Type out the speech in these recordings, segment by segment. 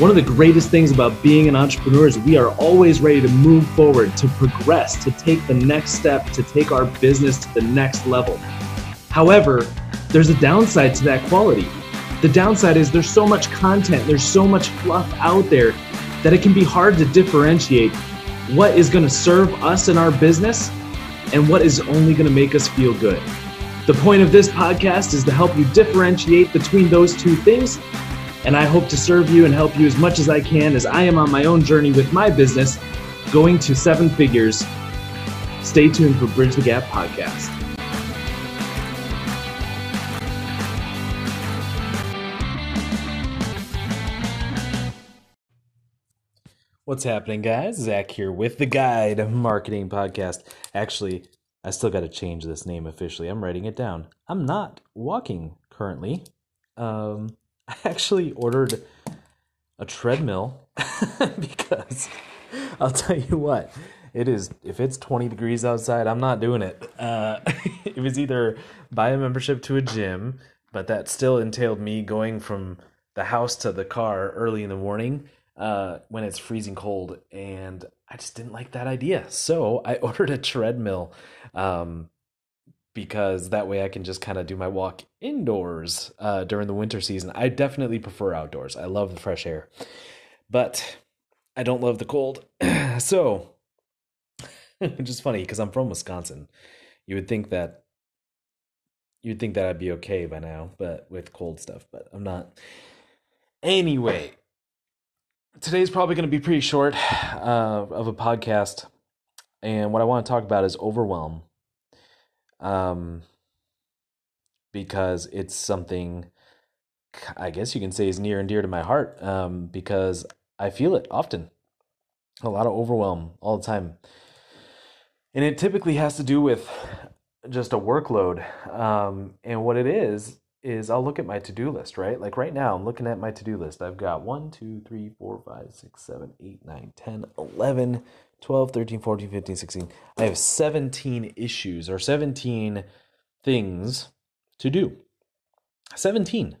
One of the greatest things about being an entrepreneur is we are always ready to move forward, to progress, to take the next step, to take our business to the next level. However, there's a downside to that quality. The downside is there's so much content, there's so much fluff out there that it can be hard to differentiate what is going to serve us in our business and what is only going to make us feel good. The point of this podcast is to help you differentiate between those two things. And I hope to serve you and help you as much as I can as I am on my own journey with my business, going to seven figures. Stay tuned for Bridge the Gap podcast. What's happening, guys? Zach here with the Guide Marketing Podcast. Actually, I still got to change this name officially. I'm writing it down. I'm not walking currently. Um, I actually ordered a treadmill because I'll tell you what, it is. If it's 20 degrees outside, I'm not doing it. Uh, it was either buy a membership to a gym, but that still entailed me going from the house to the car early in the morning uh, when it's freezing cold, and I just didn't like that idea. So I ordered a treadmill um, because that way I can just kind of do my walk indoors uh, during the winter season. I definitely prefer outdoors. I love the fresh air, but I don't love the cold. so, which is funny because I'm from Wisconsin. You would think that you'd think that I'd be okay by now, but with cold stuff, but I'm not. Anyway, today's probably going to be pretty short uh, of a podcast, and what I want to talk about is overwhelm. Um, because it's something I guess you can say is near and dear to my heart. Um, because I feel it often, a lot of overwhelm all the time, and it typically has to do with just a workload. Um, and what it is is I'll look at my to do list, right? Like right now, I'm looking at my to do list. I've got 1, 2, 3, 4, 5, 6, 7, 8, 9, 10, 11, 12, 13, 14, 15, 16. I have 17 issues or 17 things to do. 17.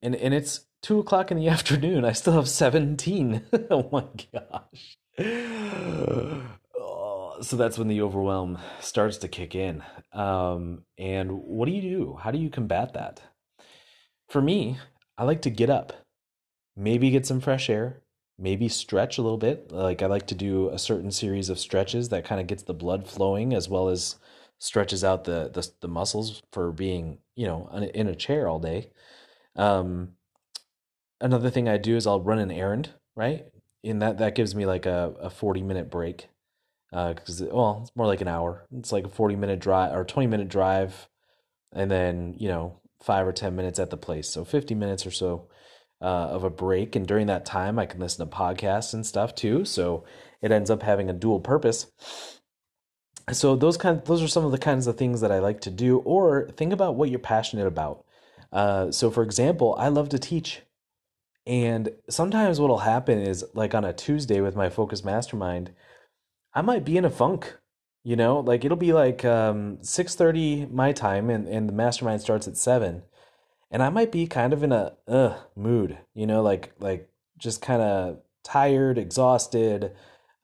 And, and it's 2 o'clock in the afternoon. I still have 17. oh my gosh so that's when the overwhelm starts to kick in. Um, and what do you do? How do you combat that? For me, I like to get up, maybe get some fresh air, maybe stretch a little bit. Like I like to do a certain series of stretches that kind of gets the blood flowing as well as stretches out the the, the muscles for being you know in a chair all day. Um, another thing I do is I'll run an errand, right? And that that gives me like a, a 40 minute break because uh, well, it's more like an hour. It's like a forty minute drive or twenty minute drive, and then you know five or ten minutes at the place, so fifty minutes or so uh, of a break. And during that time, I can listen to podcasts and stuff too. So it ends up having a dual purpose. So those kind, those are some of the kinds of things that I like to do. Or think about what you're passionate about. Uh, so, for example, I love to teach. And sometimes what'll happen is like on a Tuesday with my focus mastermind, I might be in a funk. You know, like it'll be like um, six thirty my time, and and the mastermind starts at seven, and I might be kind of in a uh mood. You know, like like just kind of tired, exhausted,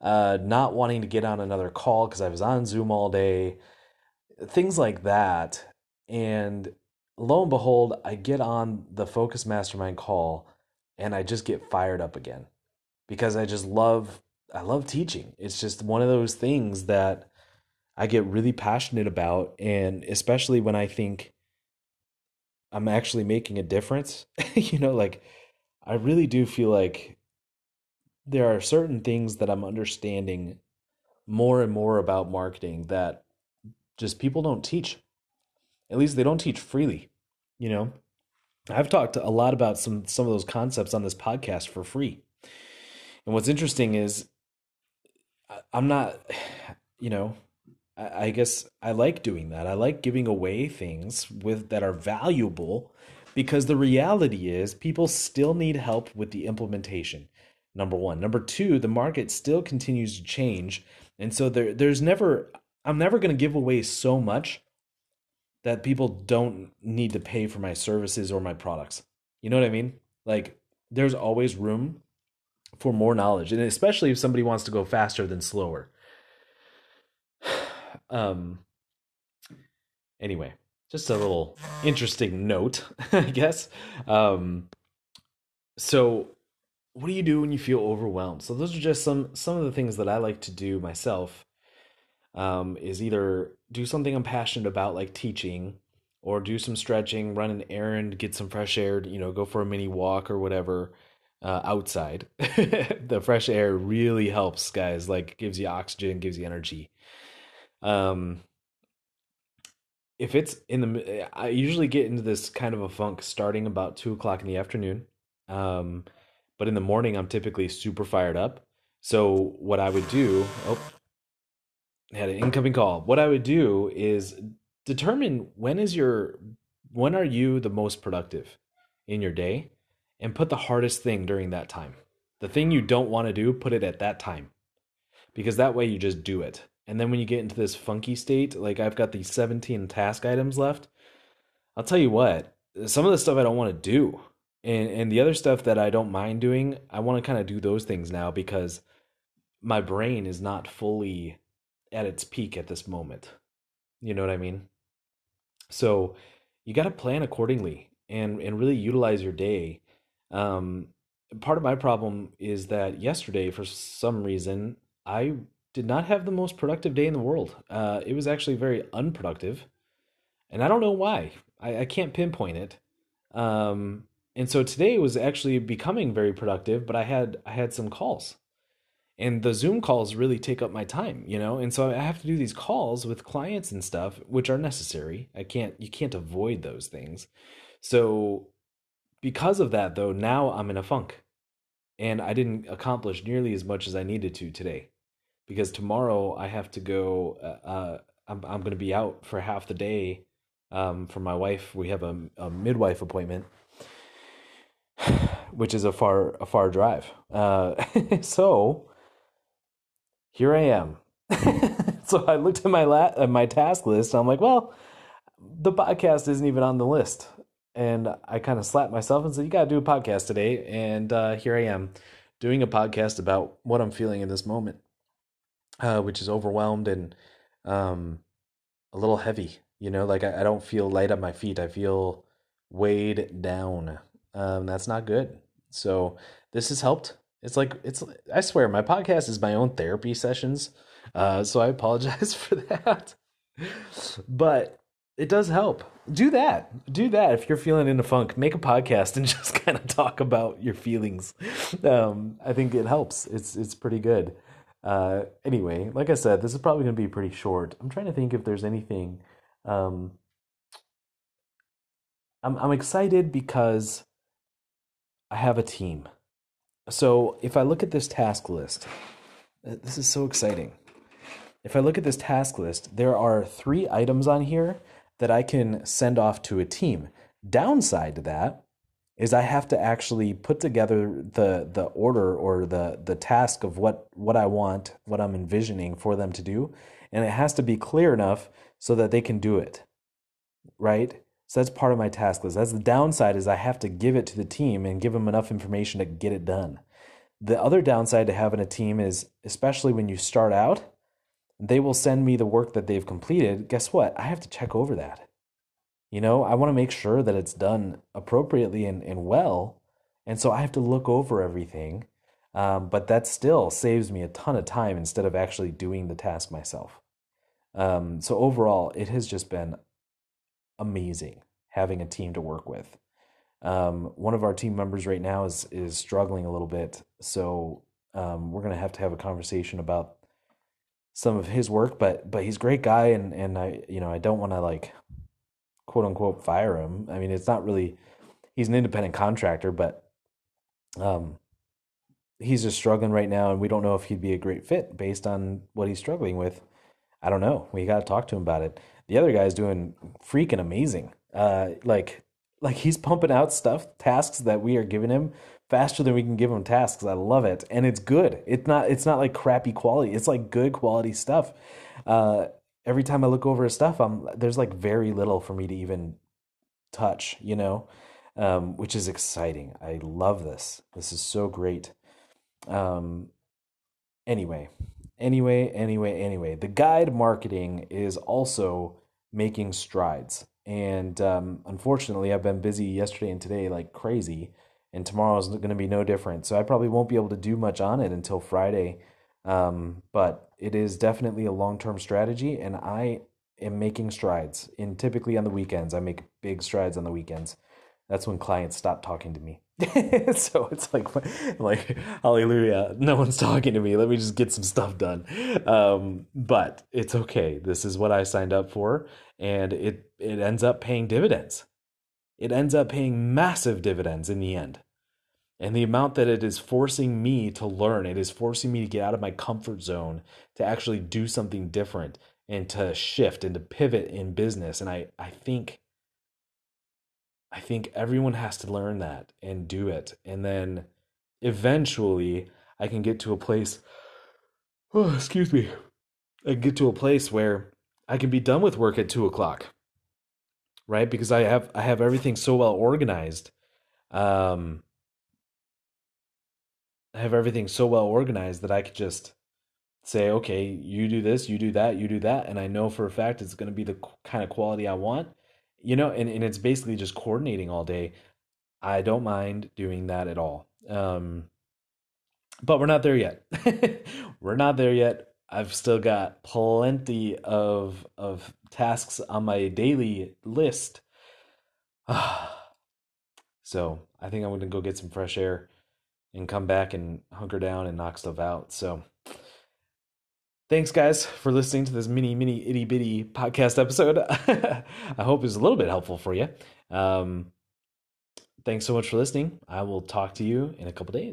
uh, not wanting to get on another call because I was on Zoom all day, things like that. And lo and behold, I get on the Focus Mastermind call, and I just get fired up again because I just love I love teaching. It's just one of those things that I get really passionate about and especially when I think I'm actually making a difference, you know, like I really do feel like there are certain things that I'm understanding more and more about marketing that just people don't teach. At least they don't teach freely, you know. I've talked a lot about some some of those concepts on this podcast for free. And what's interesting is I'm not, you know, I, guess I like doing that. I like giving away things with that are valuable because the reality is people still need help with the implementation. Number one. Number two, the market still continues to change. And so there there's never I'm never going to give away so much that people don't need to pay for my services or my products. You know what I mean? Like there's always room for more knowledge, and especially if somebody wants to go faster than slower. Um. Anyway, just a little interesting note, I guess. Um. So, what do you do when you feel overwhelmed? So those are just some some of the things that I like to do myself. Um, is either do something I'm passionate about, like teaching, or do some stretching, run an errand, get some fresh air, you know, go for a mini walk or whatever uh, outside. the fresh air really helps, guys. Like gives you oxygen, gives you energy. Um, if it's in the, I usually get into this kind of a funk starting about two o'clock in the afternoon. Um, but in the morning, I'm typically super fired up. So what I would do, oh, had an incoming call. What I would do is determine when is your when are you the most productive in your day and put the hardest thing during that time. The thing you don't want to do, put it at that time. Because that way you just do it. And then when you get into this funky state, like I've got these 17 task items left, I'll tell you what, some of the stuff I don't want to do. And and the other stuff that I don't mind doing, I want to kind of do those things now because my brain is not fully at its peak at this moment. You know what I mean? So you got to plan accordingly and and really utilize your day. Um, part of my problem is that yesterday, for some reason, I did not have the most productive day in the world. Uh, it was actually very unproductive, and I don't know why. I, I can't pinpoint it. Um, and so today was actually becoming very productive, but I had I had some calls and the zoom calls really take up my time you know and so i have to do these calls with clients and stuff which are necessary i can't you can't avoid those things so because of that though now i'm in a funk and i didn't accomplish nearly as much as i needed to today because tomorrow i have to go uh, uh i'm, I'm going to be out for half the day um, for my wife we have a, a midwife appointment which is a far a far drive uh, so here I am. so I looked at my la- at my task list. I'm like, well, the podcast isn't even on the list. And I kind of slapped myself and said, you got to do a podcast today. And uh, here I am doing a podcast about what I'm feeling in this moment, uh, which is overwhelmed and um, a little heavy. You know, like I, I, don't feel light on my feet. I feel weighed down. Um, that's not good. So this has helped. It's like it's I swear my podcast is my own therapy sessions. Uh, so I apologize for that. but it does help. Do that. Do that if you're feeling in a funk. Make a podcast and just kind of talk about your feelings. Um, I think it helps. It's it's pretty good. Uh, anyway, like I said, this is probably going to be pretty short. I'm trying to think if there's anything. Um, I'm I'm excited because I have a team. So if I look at this task list, uh, this is so exciting. If I look at this task list, there are three items on here that I can send off to a team. Downside to that is I have to actually put together the the order or the the task of what what I want, what I'm envisioning for them to do, and it has to be clear enough so that they can do it. Right? So that's part of my task list. That's the downside is I have to give it to the team and give them enough information to get it done. The other downside to having a team is especially when you start out, they will send me the work that they've completed. Guess what? I have to check over that. You know, I want to make sure that it's done appropriately and, and well. And so I have to look over everything. Um, but that still saves me a ton of time instead of actually doing the task myself. Um, so overall, it has just been amazing having a team to work with. Um, one of our team members right now is is struggling a little bit, so um, we're gonna have to have a conversation about some of his work. But but he's a great guy, and and I you know I don't want to like quote unquote fire him. I mean it's not really he's an independent contractor, but um he's just struggling right now, and we don't know if he'd be a great fit based on what he's struggling with. I don't know. We got to talk to him about it. The other guy's doing freaking amazing. Uh, like, like he's pumping out stuff, tasks that we are giving him faster than we can give him tasks. I love it, and it's good. It's not. It's not like crappy quality. It's like good quality stuff. Uh, every time I look over his stuff, I'm there's like very little for me to even touch. You know. um, which is exciting. I love this. This is so great. Um, anyway, anyway, anyway, anyway, the guide marketing is also making strides. And um, unfortunately, I've been busy yesterday and today like crazy, and tomorrow is going to be no different. So I probably won't be able to do much on it until Friday. Um, but it is definitely a long term strategy, and I am making strides. And typically on the weekends, I make big strides on the weekends. That's when clients stop talking to me. so it's like, like hallelujah, no one's talking to me. Let me just get some stuff done. Um, but it's okay. This is what I signed up for, and it it ends up paying dividends. It ends up paying massive dividends in the end. And the amount that it is forcing me to learn, it is forcing me to get out of my comfort zone to actually do something different and to shift and to pivot in business. And I, I think I think everyone has to learn that and do it. And then eventually I can get to a place oh excuse me. I get to a place where I can be done with work at two o'clock. Right? Because I have I have everything so well organized. Um I have everything so well organized that I could just say, okay, you do this, you do that, you do that, and I know for a fact it's going to be the kind of quality I want, you know, and, and it's basically just coordinating all day. I don't mind doing that at all. Um, but we're not there yet. we're not there yet. I've still got plenty of of tasks on my daily list. so I think I'm to go get some fresh air and come back and hunker down and knock stuff out. So thanks guys for listening to this mini mini itty bitty podcast episode. I hope it's a little bit helpful for you. Um, thanks so much for listening. I will talk to you in a couple days